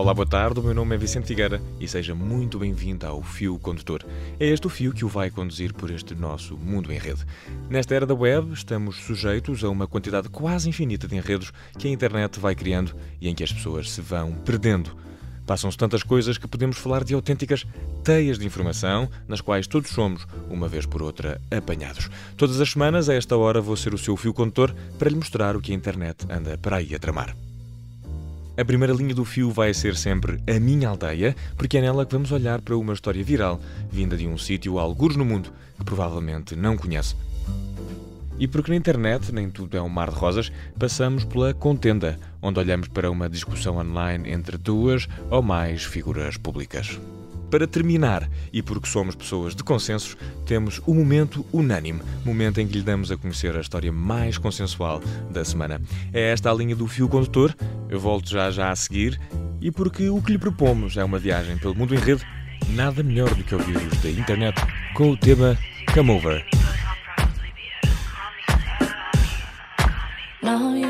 Olá, boa tarde. O meu nome é Vicente Figueira e seja muito bem-vindo ao Fio Condutor. É este o fio que o vai conduzir por este nosso mundo em rede. Nesta era da web, estamos sujeitos a uma quantidade quase infinita de enredos que a internet vai criando e em que as pessoas se vão perdendo. Passam-se tantas coisas que podemos falar de autênticas teias de informação, nas quais todos somos, uma vez por outra, apanhados. Todas as semanas, a esta hora, vou ser o seu fio condutor para lhe mostrar o que a internet anda para aí a tramar. A primeira linha do fio vai ser sempre a minha aldeia, porque é nela que vamos olhar para uma história viral, vinda de um sítio algures no mundo que provavelmente não conhece. E porque na internet nem tudo é um mar de rosas, passamos pela contenda, onde olhamos para uma discussão online entre duas ou mais figuras públicas. Para terminar, e porque somos pessoas de consensos, temos o momento unânime, momento em que lhe damos a conhecer a história mais consensual da semana. É esta a linha do fio condutor, eu volto já já a seguir, e porque o que lhe propomos é uma viagem pelo mundo em rede, nada melhor do que ouvir-os da internet com o tema Come Over. No,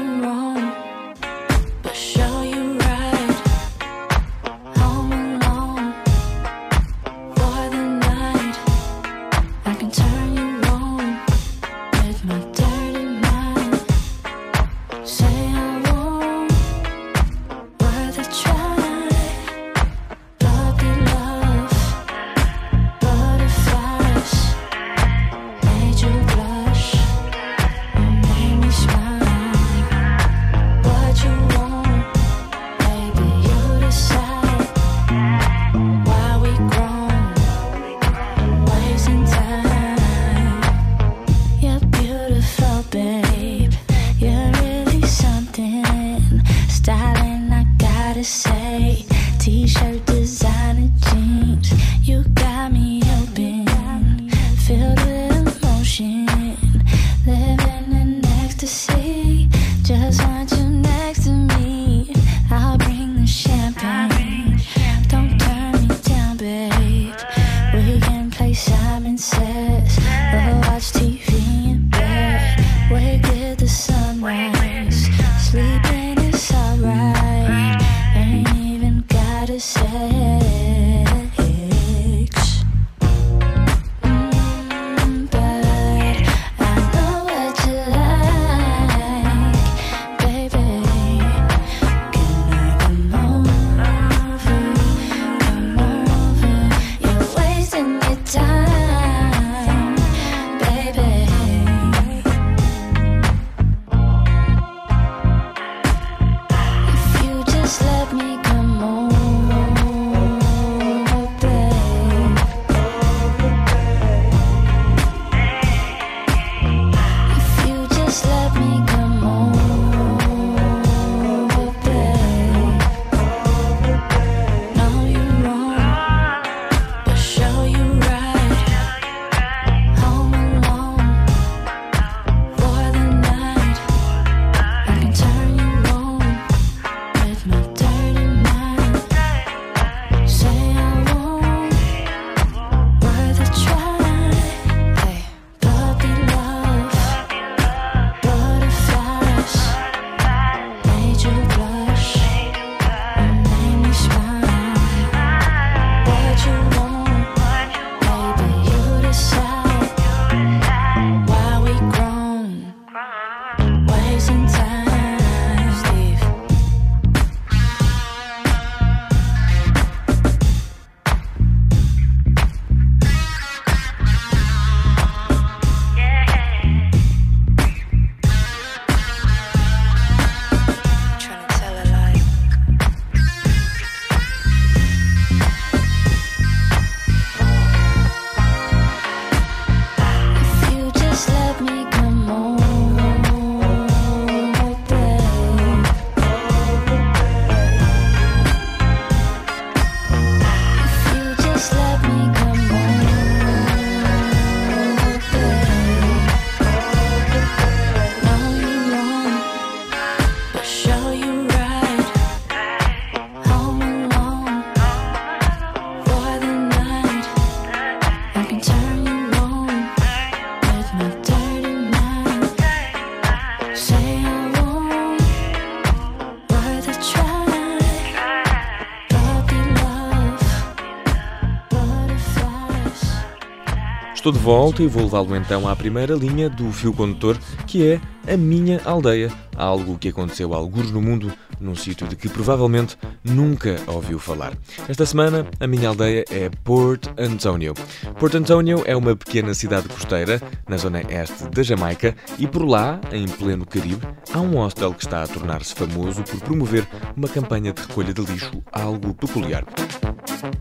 Estou de volta e vou levá-lo então à primeira linha do fio condutor, que é a minha aldeia, algo que aconteceu a alguns no mundo, num sítio de que provavelmente nunca ouviu falar. Esta semana, a minha aldeia é Port Antonio. Port Antonio é uma pequena cidade costeira, na zona este da Jamaica, e por lá, em pleno Caribe, há um hostel que está a tornar-se famoso por promover uma campanha de recolha de lixo algo peculiar.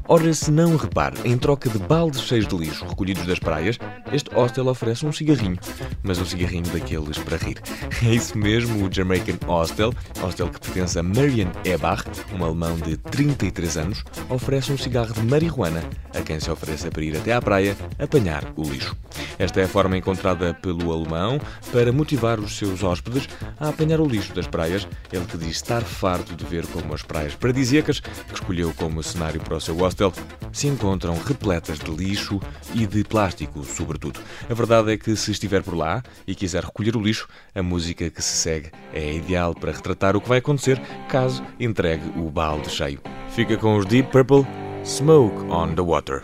Ora, se não repare, em troca de baldes cheios de lixo recolhidos das praias, este hostel oferece um cigarrinho, mas um cigarrinho daqueles para rir. É isso mesmo, o Jamaican Hostel, hostel que pertence a Marian Ebach, um alemão de 33 anos, oferece um cigarro de marihuana a quem se ofereça para ir até à praia apanhar o lixo. Esta é a forma encontrada pelo alemão para motivar os seus hóspedes a apanhar o lixo das praias, ele que diz estar farto de ver como as praias paradisíacas, que escolheu como cenário para o seu hostel, se encontram repletas de lixo e de plástico, sobretudo. A verdade é que se estiver por lá e quiser recolher o lixo, a música que se segue é ideal para retratar o que vai acontecer caso entregue o balde cheio. Fica com os Deep Purple Smoke on the Water.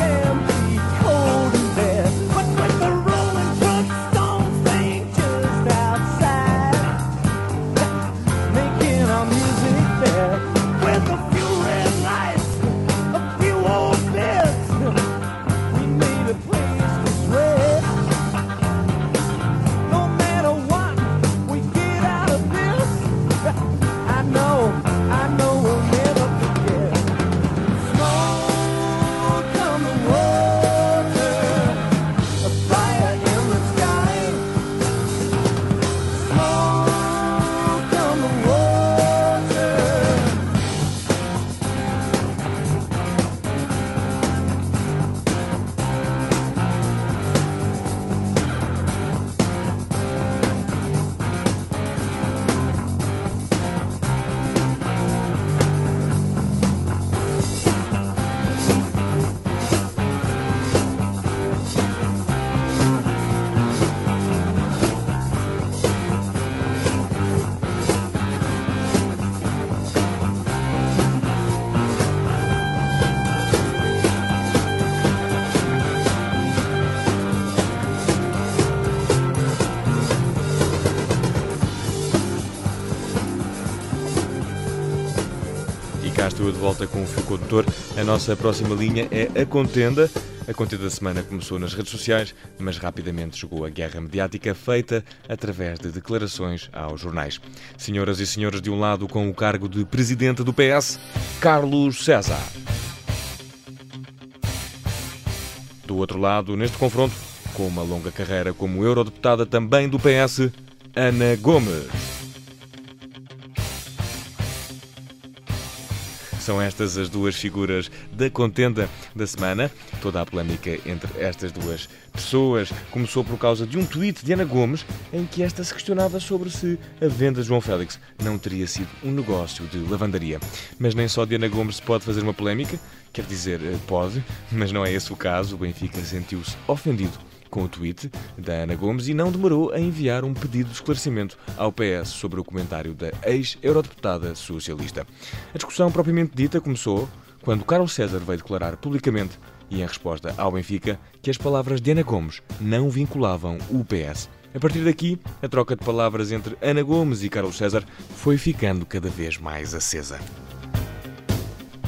am. Cá estou eu de volta com o fio condutor. A nossa próxima linha é a contenda. A contenda da semana começou nas redes sociais, mas rapidamente chegou a guerra mediática feita através de declarações aos jornais. Senhoras e senhores, de um lado, com o cargo de presidente do PS, Carlos César. Do outro lado, neste confronto, com uma longa carreira como eurodeputada também do PS, Ana Gomes. São estas as duas figuras da contenda da semana. Toda a polémica entre estas duas pessoas começou por causa de um tweet de Ana Gomes em que esta se questionava sobre se a venda de João Félix não teria sido um negócio de lavandaria. Mas nem só de Ana Gomes se pode fazer uma polémica, quer dizer, eh, pode, mas não é esse o caso. O Benfica sentiu-se ofendido com o tweet da Ana Gomes e não demorou a enviar um pedido de esclarecimento ao PS sobre o comentário da ex-eurodeputada socialista. A discussão propriamente dita começou quando Carlos César veio declarar publicamente e em resposta ao Benfica que as palavras de Ana Gomes não vinculavam o PS. A partir daqui, a troca de palavras entre Ana Gomes e Carlos César foi ficando cada vez mais acesa.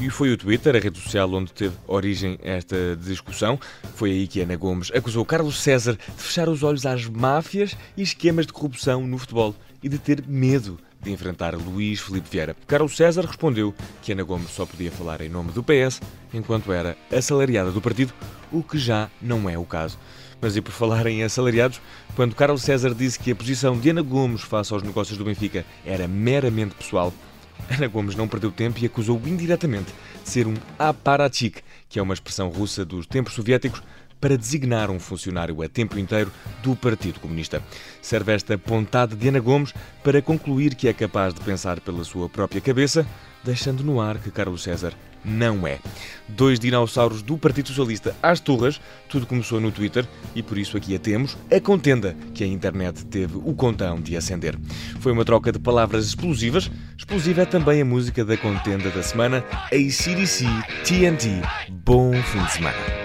E foi o Twitter, a rede social onde teve origem esta discussão. Foi aí que Ana Gomes acusou Carlos César de fechar os olhos às máfias e esquemas de corrupção no futebol e de ter medo de enfrentar Luís Felipe Vieira. Carlos César respondeu que Ana Gomes só podia falar em nome do PS enquanto era assalariada do partido, o que já não é o caso. Mas e por falar em assalariados, quando Carlos César disse que a posição de Ana Gomes face aos negócios do Benfica era meramente pessoal, Ana Gomes não perdeu tempo e acusou indiretamente de ser um apparatchik, que é uma expressão russa dos tempos soviéticos para designar um funcionário a tempo inteiro do Partido Comunista. Serve esta pontada de Ana Gomes para concluir que é capaz de pensar pela sua própria cabeça, deixando no ar que Carlos César não é. Dois dinossauros do Partido Socialista às turras, tudo começou no Twitter e por isso aqui a temos, a contenda que a internet teve o contão de acender. Foi uma troca de palavras explosivas, explosiva é também a música da contenda da semana, ACDC TNT. Bom fim de semana.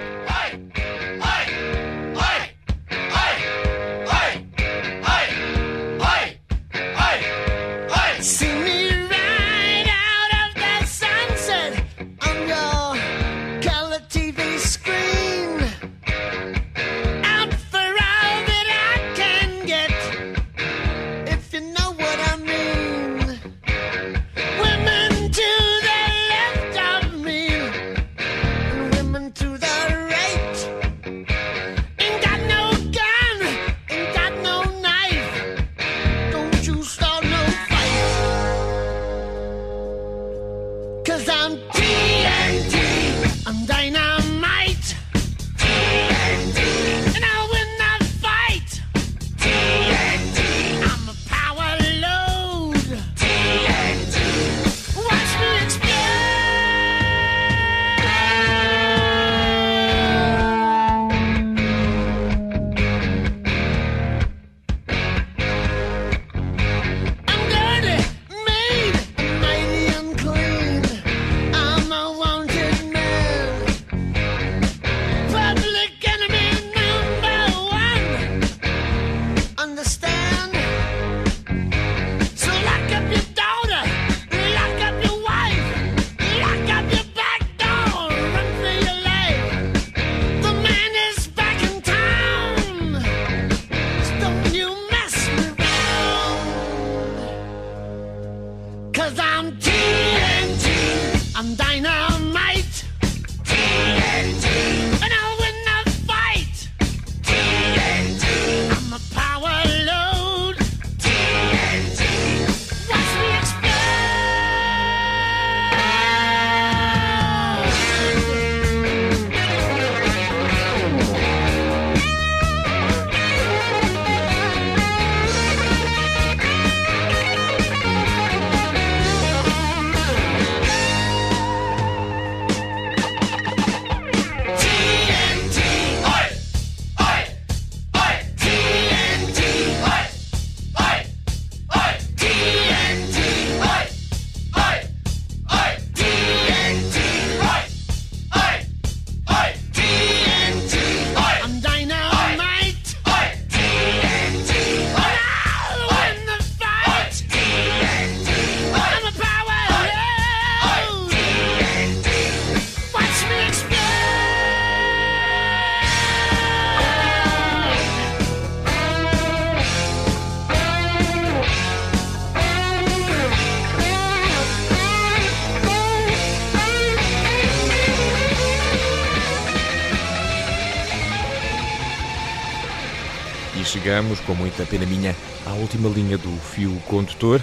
Chegamos, com muita pena minha, à última linha do fio condutor.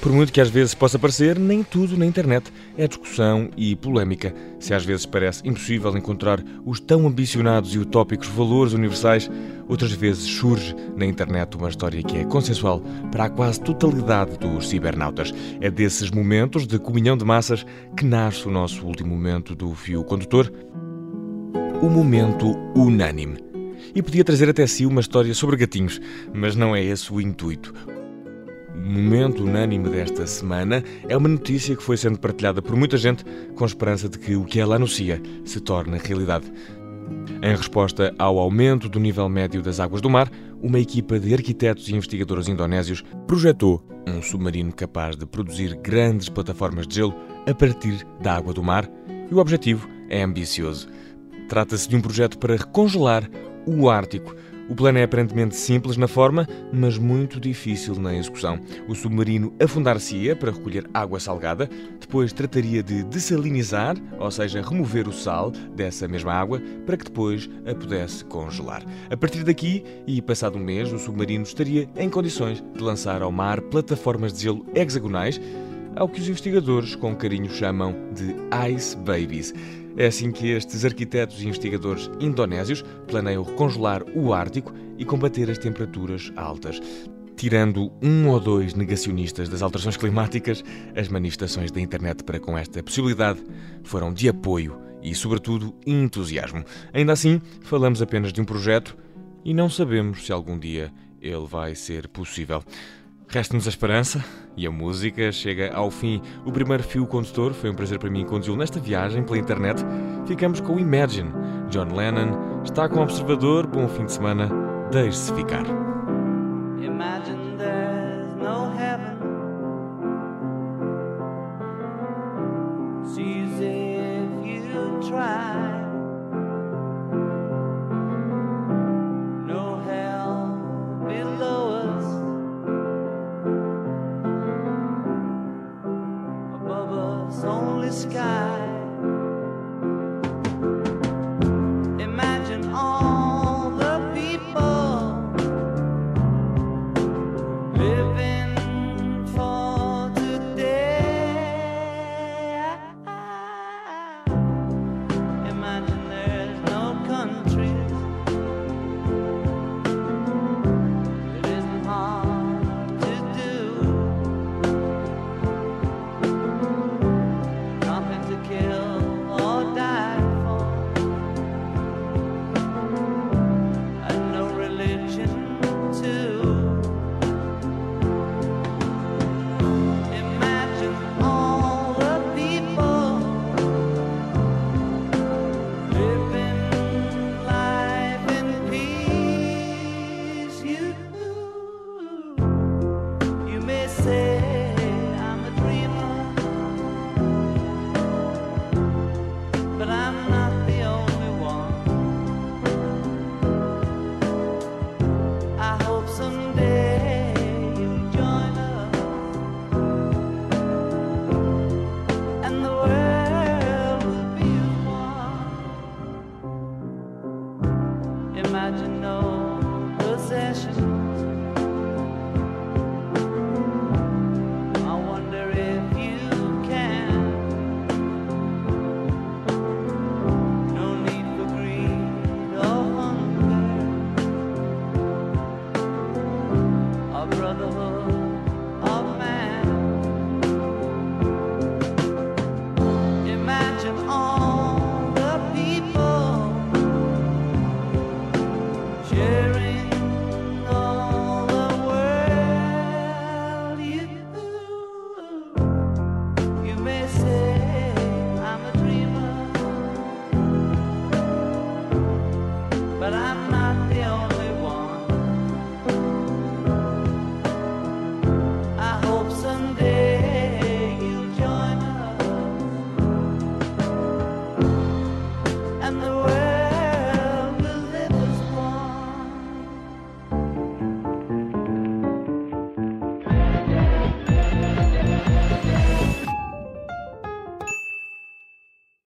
Por muito que às vezes possa parecer, nem tudo na internet é discussão e polémica. Se às vezes parece impossível encontrar os tão ambicionados e utópicos valores universais, outras vezes surge na internet uma história que é consensual para a quase totalidade dos cibernautas. É desses momentos de comunhão de massas que nasce o nosso último momento do fio condutor, o momento unânime. E podia trazer até si uma história sobre gatinhos, mas não é esse o intuito. O momento unânime desta semana é uma notícia que foi sendo partilhada por muita gente com esperança de que o que ela anuncia se torne realidade. Em resposta ao aumento do nível médio das águas do mar, uma equipa de arquitetos e investigadores indonésios projetou um submarino capaz de produzir grandes plataformas de gelo a partir da água do mar e o objetivo é ambicioso. Trata-se de um projeto para recongelar o Ártico. O plano é aparentemente simples na forma, mas muito difícil na execução. O submarino afundar-se-ia para recolher água salgada, depois trataria de dessalinizar, ou seja, remover o sal dessa mesma água, para que depois a pudesse congelar. A partir daqui, e passado um mês, o submarino estaria em condições de lançar ao mar plataformas de gelo hexagonais, ao que os investigadores com carinho chamam de Ice Babies. É assim que estes arquitetos e investigadores indonésios planeiam recongelar o Ártico e combater as temperaturas altas. Tirando um ou dois negacionistas das alterações climáticas, as manifestações da internet para com esta possibilidade foram de apoio e, sobretudo, entusiasmo. Ainda assim, falamos apenas de um projeto e não sabemos se algum dia ele vai ser possível. Resta-nos a esperança e a música chega ao fim. O primeiro fio condutor foi um prazer para mim conduzi-lo nesta viagem pela internet. Ficamos com Imagine. John Lennon está com o observador. Bom fim de semana. Deixe-se ficar. Imagine